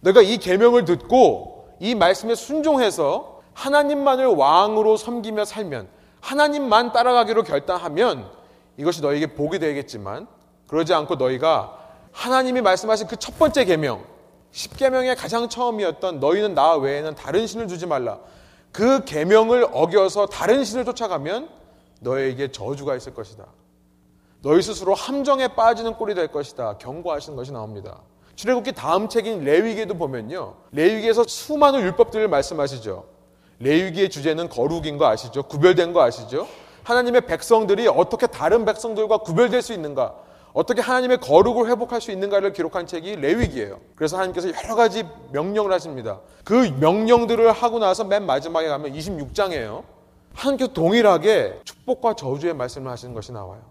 내가 이 계명을 듣고 이 말씀에 순종해서 하나님만을 왕으로 섬기며 살면 하나님만 따라가기로 결단하면 이것이 너에게 복이 되겠지만 그러지 않고 너희가 하나님이 말씀하신 그 첫 번째 계명 10계명의 가장 처음이었던 너희는 나 외에는 다른 신을 두지 말라. 그 계명을 어겨서 다른 신을 쫓아가면 너에게 저주가 있을 것이다. 너희 스스로 함정에 빠지는 꼴이 될 것이다. 경고하시는 것이 나옵니다. 출애굽기 다음 책인 레위기에도 보면요. 레위기에서 수많은 율법들을 말씀하시죠. 레위기의 주제는 거룩인 거 아시죠? 구별된 거 아시죠? 하나님의 백성들이 어떻게 다른 백성들과 구별될 수 있는가? 어떻게 하나님의 거룩을 회복할 수 있는가를 기록한 책이 레위기예요. 그래서 하나님께서 여러 가지 명령을 하십니다. 그 명령들을 하고 나서 맨 마지막에 가면 26장이에요. 하나님께서 동일하게 축복과 저주의 말씀을 하시는 것이 나와요.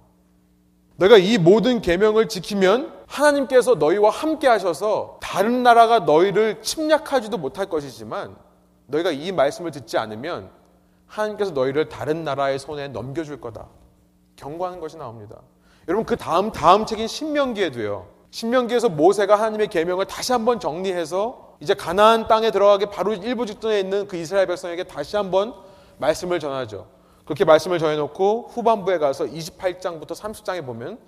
내가 이 모든 계명을 지키면 하나님께서 너희와 함께 하셔서 다른 나라가 너희를 침략하지도 못할 것이지만 너희가 이 말씀을 듣지 않으면 하나님께서 너희를 다른 나라의 손에 넘겨줄 거다. 경고하는 것이 나옵니다. 여러분 그 다음 다음 책인 신명기에도요. 신명기에서 모세가 하나님의 계명을 다시 한번 정리해서 이제 가나안 땅에 들어가기 바로 일부 직전에 있는 그 이스라엘 백성에게 다시 한번 말씀을 전하죠. 그렇게 말씀을 전해놓고 후반부에 가서 28장부터 30장에 보면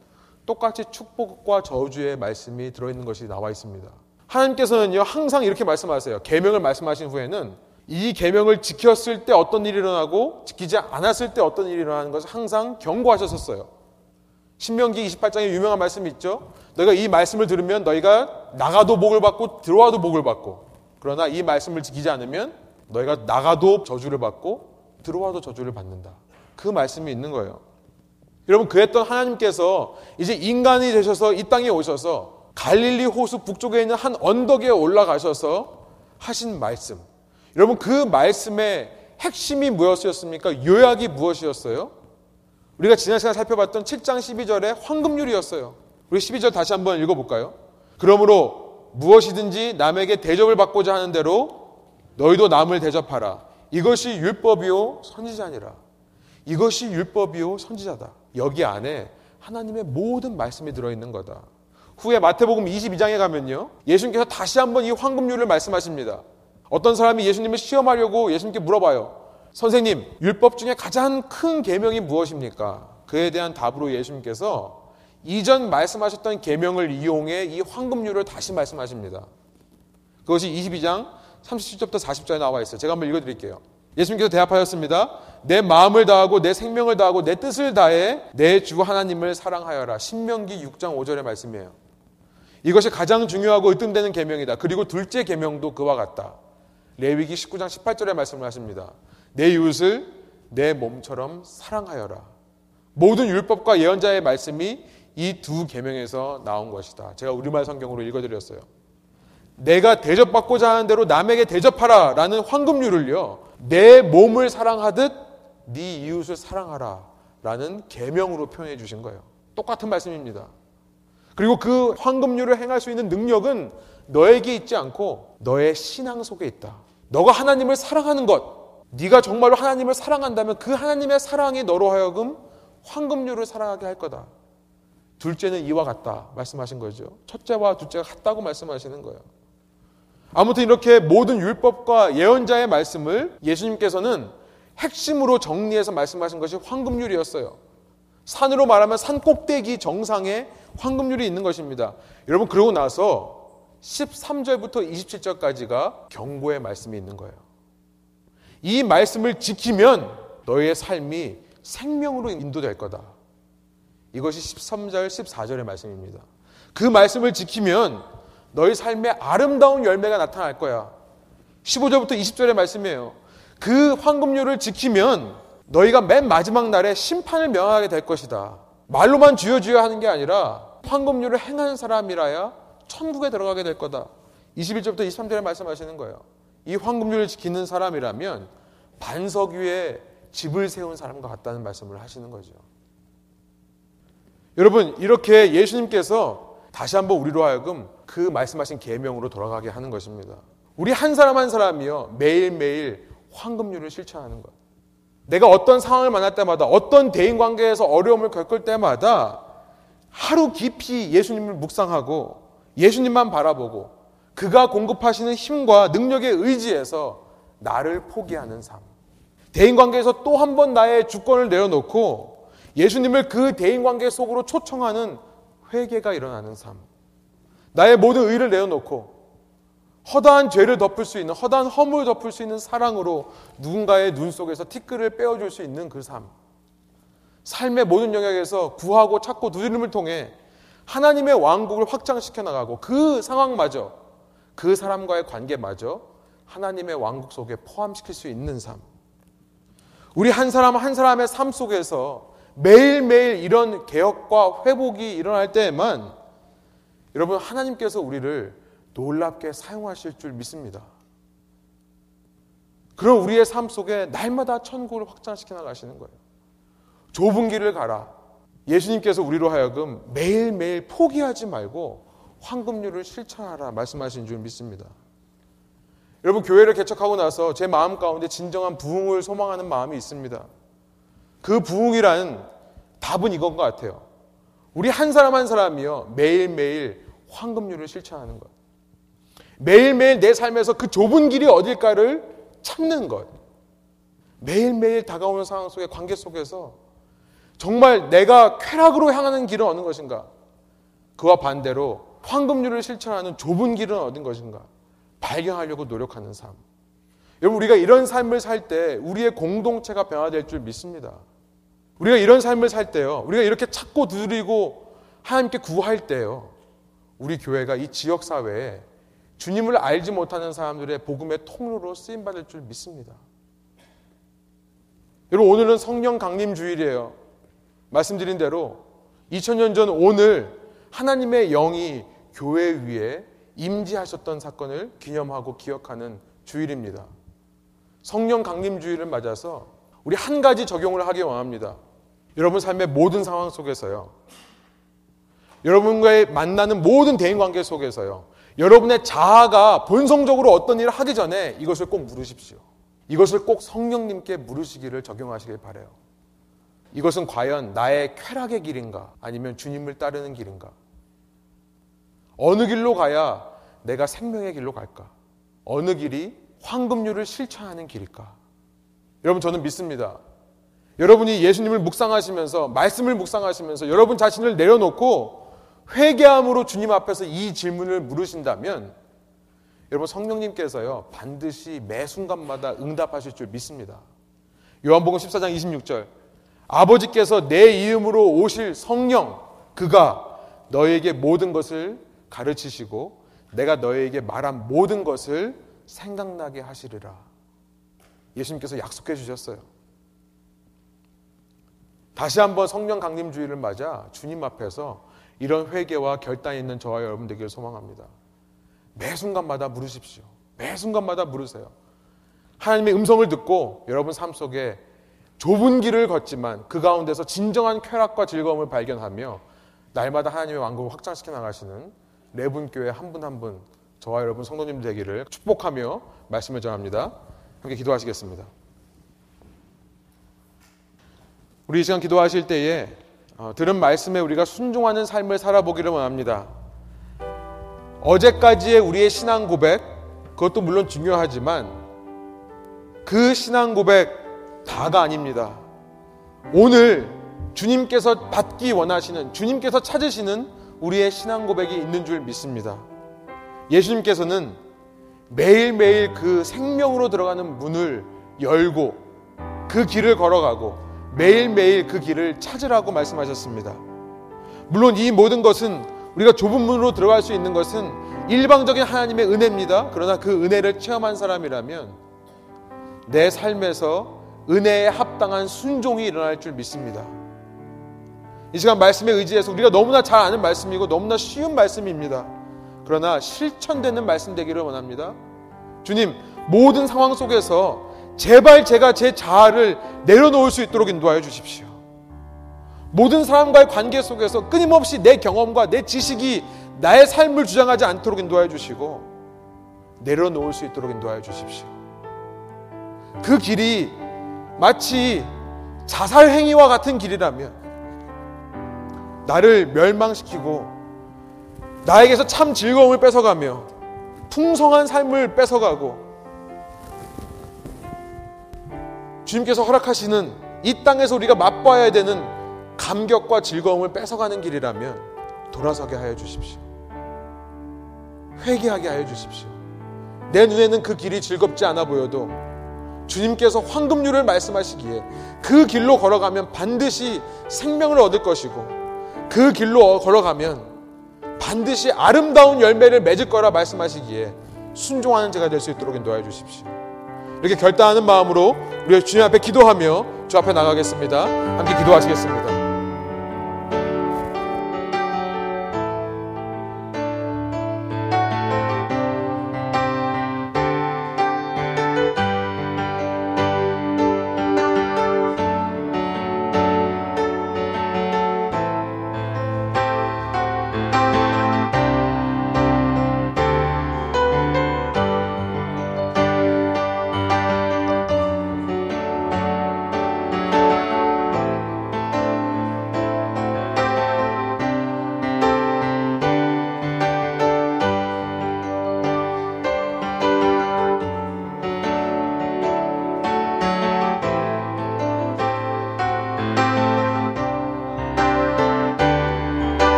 똑같이 축복과 저주의 말씀이 들어있는 것이 나와 있습니다. 하나님께서는요 항상 이렇게 말씀하세요. 계명을 말씀하신 후에는 이 계명을 지켰을 때 어떤 일이 일어나고 지키지 않았을 때 어떤 일이 일어나는 것을 항상 경고하셨었어요. 신명기 28장에 유명한 말씀이 있죠. 너희가 이 말씀을 들으면 너희가 나가도 복을 받고 들어와도 복을 받고 그러나 이 말씀을 지키지 않으면 너희가 나가도 저주를 받고 들어와도 저주를 받는다. 그 말씀이 있는 거예요. 여러분 그랬던 하나님께서 이제 인간이 되셔서 이 땅에 오셔서 갈릴리 호수 북쪽에 있는 한 언덕에 올라가셔서 하신 말씀. 여러분 그 말씀의 핵심이 무엇이었습니까? 요약이 무엇이었어요? 우리가 지난 시간에 살펴봤던 7장 12절의 황금률이었어요. 우리 12절 다시 한번 읽어볼까요? 그러므로 무엇이든지 남에게 대접을 받고자 하는 대로 너희도 남을 대접하라. 이것이 율법이요 선지자니라. 이것이 율법이요 선지자다. 여기 안에 하나님의 모든 말씀이 들어있는 거다. 후에 마태복음 22장에 가면요. 예수님께서 다시 한번 이 황금률을 말씀하십니다. 어떤 사람이 예수님을 시험하려고 예수님께 물어봐요. 선생님, 율법 중에 가장 큰 계명이 무엇입니까? 그에 대한 답으로 예수님께서 이전 말씀하셨던 계명을 이용해 이 황금률을 다시 말씀하십니다. 그것이 22장 37절부터 40절에 나와 있어요. 제가 한번 읽어 드릴게요. 예수님께서 대답하였습니다. 내 마음을 다하고 내 생명을 다하고 내 뜻을 다해 내 주 하나님을 사랑하여라. 신명기 6장 5절의 말씀이에요. 이것이 가장 중요하고 으뜸되는 계명이다. 그리고 둘째 계명도 그와 같다. 레위기 19장 18절의 말씀을 하십니다. 내 이웃을 내 몸처럼 사랑하여라. 모든 율법과 예언자의 말씀이 이 두 계명에서 나온 것이다. 제가 우리말 성경으로 읽어드렸어요. 내가 대접받고자 하는 대로 남에게 대접하라라는 황금률을요. 내 몸을 사랑하듯 네 이웃을 사랑하라라는 계명으로 표현해 주신 거예요. 똑같은 말씀입니다. 그리고 그 황금률을 행할 수 있는 능력은 너에게 있지 않고 너의 신앙 속에 있다. 너가 하나님을 사랑하는 것, 네가 정말로 하나님을 사랑한다면 그 하나님의 사랑이 너로 하여금 황금률을 사랑하게 할 거다. 둘째는 이와 같다 말씀하신 거죠. 첫째와 둘째가 같다고 말씀하시는 거예요. 아무튼 이렇게 모든 율법과 예언자의 말씀을 예수님께서는 핵심으로 정리해서 말씀하신 것이 황금률이었어요. 산으로 말하면 산 꼭대기 정상에 황금률이 있는 것입니다. 여러분 그러고 나서 13절부터 27절까지가 경고의 말씀이 있는 거예요. 이 말씀을 지키면 너의 삶이 생명으로 인도될 거다. 이것이 13절, 14절의 말씀입니다. 그 말씀을 지키면 너희 삶에 아름다운 열매가 나타날 거야. 15절부터 20절의 말씀이에요. 그 황금률을 지키면 너희가 맨 마지막 날에 심판을 명하게 될 것이다. 말로만 주여 주여 하는 게 아니라 황금률을 행하는 사람이라야 천국에 들어가게 될 거다. 21절부터 23절에 말씀하시는 거예요. 이 황금률을 지키는 사람이라면 반석 위에 집을 세운 사람과 같다는 말씀을 하시는 거죠. 여러분 이렇게 예수님께서 다시 한번 우리로 하여금 그 말씀하신 계명으로 돌아가게 하는 것입니다. 우리 한 사람 한 사람이요 매일매일 황금률을 실천하는 것. 내가 어떤 상황을 만날 때마다 어떤 대인 관계에서 어려움을 겪을 때마다 하루 깊이 예수님을 묵상하고 예수님만 바라보고 그가 공급하시는 힘과 능력에 의지해서 나를 포기하는 삶. 대인 관계에서 또 한 번 나의 주권을 내려놓고 예수님을 그 대인 관계 속으로 초청하는 회개가 일어나는 삶. 나의 모든 의를 내어놓고 허다한 죄를 덮을 수 있는 허다한 허물을 덮을 수 있는 사랑으로 누군가의 눈 속에서 티끌을 빼어줄 수 있는 그 삶. 삶의 모든 영역에서 구하고 찾고 두드림을 통해 하나님의 왕국을 확장시켜 나가고 그 상황마저 그 사람과의 관계마저 하나님의 왕국 속에 포함시킬 수 있는 삶. 우리 한 사람 한 사람의 삶 속에서 매일매일 이런 개혁과 회복이 일어날 때에만 여러분 하나님께서 우리를 놀랍게 사용하실 줄 믿습니다. 그럼 우리의 삶 속에 날마다 천국을 확장시켜 나가시는 거예요. 좁은 길을 가라. 예수님께서 우리로 하여금 매일매일 포기하지 말고 황금률을 실천하라 말씀하신 줄 믿습니다. 여러분 교회를 개척하고 나서 제 마음 가운데 진정한 부흥을 소망하는 마음이 있습니다. 그 부흥이라는 답은 이건 것 같아요. 우리 한 사람 한 사람이요 매일매일 황금률을 실천하는 것. 매일매일 내 삶에서 그 좁은 길이 어딜까를 찾는 것. 매일매일 다가오는 상황 속에 관계 속에서 정말 내가 쾌락으로 향하는 길은 어느 것인가? 그와 반대로 황금률을 실천하는 좁은 길은 어딘 것인가? 발견하려고 노력하는 삶. 여러분, 우리가 이런 삶을 살 때 우리의 공동체가 변화될 줄 믿습니다. 우리가 이런 삶을 살 때요, 우리가 이렇게 찾고 두드리고 하나님께 구할 때요, 우리 교회가 이 지역 사회에 주님을 알지 못하는 사람들의 복음의 통로로 쓰임 받을 줄 믿습니다. 여러분 오늘은 성령 강림 주일이에요. 말씀드린 대로 2000년 전 오늘 하나님의 영이 교회 위에 임지하셨던 사건을 기념하고 기억하는 주일입니다. 성령 강림 주일을 맞아서 우리 한 가지 적용을 하기 원합니다. 여러분 삶의 모든 상황 속에서요. 여러분과의 만나는 모든 대인 관계 속에서요. 여러분의 자아가 본성적으로 어떤 일을 하기 전에 이것을 꼭 물으십시오. 이것을 꼭 성령님께 물으시기를 적용하시길 바래요. 이것은 과연 나의 쾌락의 길인가 아니면 주님을 따르는 길인가? 어느 길로 가야 내가 생명의 길로 갈까? 어느 길이 황금률을 실천하는 길일까? 여러분 저는 믿습니다. 여러분이 예수님을 묵상하시면서 말씀을 묵상하시면서 여러분 자신을 내려놓고 회개함으로 주님 앞에서 이 질문을 물으신다면 여러분 성령님께서요 반드시 매 순간마다 응답하실 줄 믿습니다. 요한복음 14장 26절 아버지께서 내 이름으로 오실 성령 그가 너에게 모든 것을 가르치시고 내가 너에게 말한 모든 것을 생각나게 하시리라. 예수님께서 약속해 주셨어요. 다시 한번 성령 강림주의를 맞아 주님 앞에서 이런 회개와 결단이 있는 저와 여러분 되기를 소망합니다. 매 순간마다 물으십시오. 매 순간마다 물으세요. 하나님의 음성을 듣고 여러분 삶 속에 좁은 길을 걷지만 그 가운데서 진정한 쾌락과 즐거움을 발견하며 날마다 하나님의 왕국을 확장시켜 나가시는 네분교회 한 분 한 분 저와 여러분 성도님 되기를 축복하며 말씀을 전합니다. 함께 기도하시겠습니다. 우리 이 시간 기도하실 때에 어, 들은 말씀에 우리가 순종하는 삶을 살아보기를 원합니다. 어제까지의 우리의 신앙 고백, 그것도 물론 중요하지만 그 신앙 고백 다가 아닙니다. 오늘 주님께서 받기 원하시는, 주님께서 찾으시는 우리의 신앙 고백이 있는 줄 믿습니다. 예수님께서는 매일매일 그 생명으로 들어가는 문을 열고 그 길을 걸어가고 매일매일 그 길을 찾으라고 말씀하셨습니다. 물론 이 모든 것은 우리가 좁은 문으로 들어갈 수 있는 것은 일방적인 하나님의 은혜입니다. 그러나 그 은혜를 체험한 사람이라면 내 삶에서 은혜에 합당한 순종이 일어날 줄 믿습니다. 이 시간 말씀에 의지해서 우리가 너무나 잘 아는 말씀이고 너무나 쉬운 말씀입니다. 그러나 실천되는 말씀 되기를 원합니다. 주님, 모든 상황 속에서 제발 제가 제 자아를 내려놓을 수 있도록 인도하여 주십시오. 모든 사람과의 관계 속에서 끊임없이 내 경험과 내 지식이 나의 삶을 주장하지 않도록 인도하여 주시고 내려놓을 수 있도록 인도하여 주십시오. 그 길이 마치 자살 행위와 같은 길이라면 나를 멸망시키고 나에게서 참 즐거움을 뺏어가며 풍성한 삶을 뺏어가고 주님께서 허락하시는 이 땅에서 우리가 맛봐야 되는 감격과 즐거움을 뺏어가는 길이라면 돌아서게 하여 주십시오. 회개하게 하여 주십시오. 내 눈에는 그 길이 즐겁지 않아 보여도 주님께서 황금률을 말씀하시기에 그 길로 걸어가면 반드시 생명을 얻을 것이고 그 길로 걸어가면 반드시 아름다운 열매를 맺을 거라 말씀하시기에 순종하는 제가 될 수 있도록 인도하여 주십시오. 이렇게 결단하는 마음으로 우리 주님 앞에 기도하며 주 앞에 나가겠습니다. 함께 기도하시겠습니다.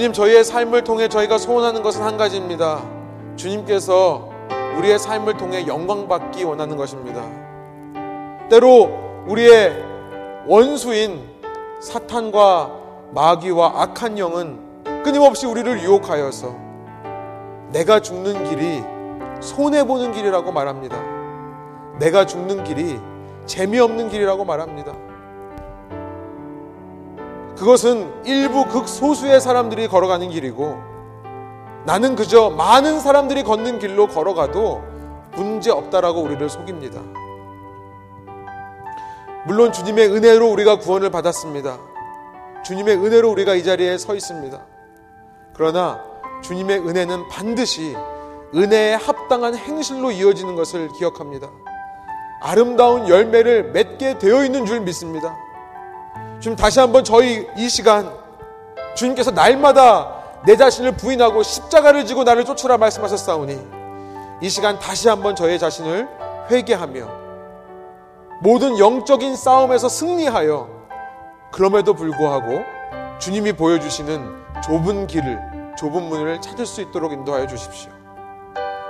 주님 저희의 삶을 통해 저희가 소원하는 것은 한 가지입니다. 주님께서 우리의 삶을 통해 영광 받기 원하는 것입니다. 때로 우리의 원수인 사탄과 마귀와 악한 영은 끊임없이 우리를 유혹하여서 내가 죽는 길이 손해보는 길이라고 말합니다. 내가 죽는 길이 재미없는 길이라고 말합니다. 그것은 일부 극소수의 사람들이 걸어가는 길이고 나는 그저 많은 사람들이 걷는 길로 걸어가도 문제 없다라고 우리를 속입니다. 물론 주님의 은혜로 우리가 구원을 받았습니다. 주님의 은혜로 우리가 이 자리에 서 있습니다. 그러나 주님의 은혜는 반드시 은혜에 합당한 행실로 이어지는 것을 기억합니다. 아름다운 열매를 맺게 되어 있는 줄 믿습니다. 지금 다시 한번 저희 이 시간 주님께서 날마다 내 자신을 부인하고 십자가를 지고 나를 쫓으라 말씀하셨사오니 이 시간 다시 한번 저의 자신을 회개하며 모든 영적인 싸움에서 승리하여 그럼에도 불구하고 주님이 보여주시는 좁은 길을 좁은 문을 찾을 수 있도록 인도하여 주십시오.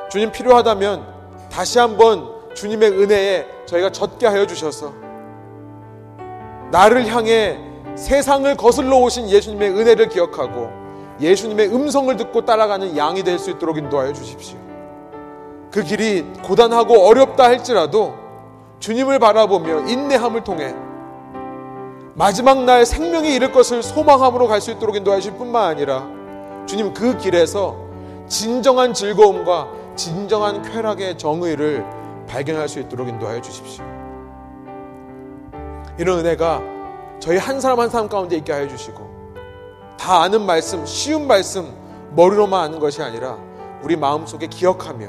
주님 필요하다면 다시 한번 주님의 은혜에 저희가 젖게 하여 주셔서 나를 향해 세상을 거슬러 오신 예수님의 은혜를 기억하고 예수님의 음성을 듣고 따라가는 양이 될 수 있도록 인도하여 주십시오. 그 길이 고단하고 어렵다 할지라도 주님을 바라보며 인내함을 통해 마지막 날 생명에 이를 것을 소망함으로 갈 수 있도록 인도하여 주실 뿐만 아니라 주님 그 길에서 진정한 즐거움과 진정한 쾌락의 정의를 발견할 수 있도록 인도하여 주십시오. 이런 은혜가 저희 한 사람 한 사람 가운데 있게 하여 주시고 다 아는 말씀, 쉬운 말씀 머리로만 아는 것이 아니라 우리 마음속에 기억하며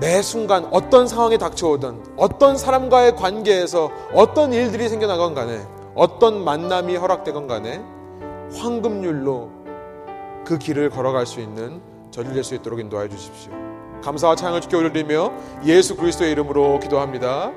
매 순간 어떤 상황에 닥쳐오든 어떤 사람과의 관계에서 어떤 일들이 생겨나건 간에 어떤 만남이 허락되건 간에 황금률로 그 길을 걸어갈 수 있는 저질 될수 있도록 인도하여 주십시오. 감사와 찬양을 주께 올리며 예수 그리스도의 이름으로 기도합니다.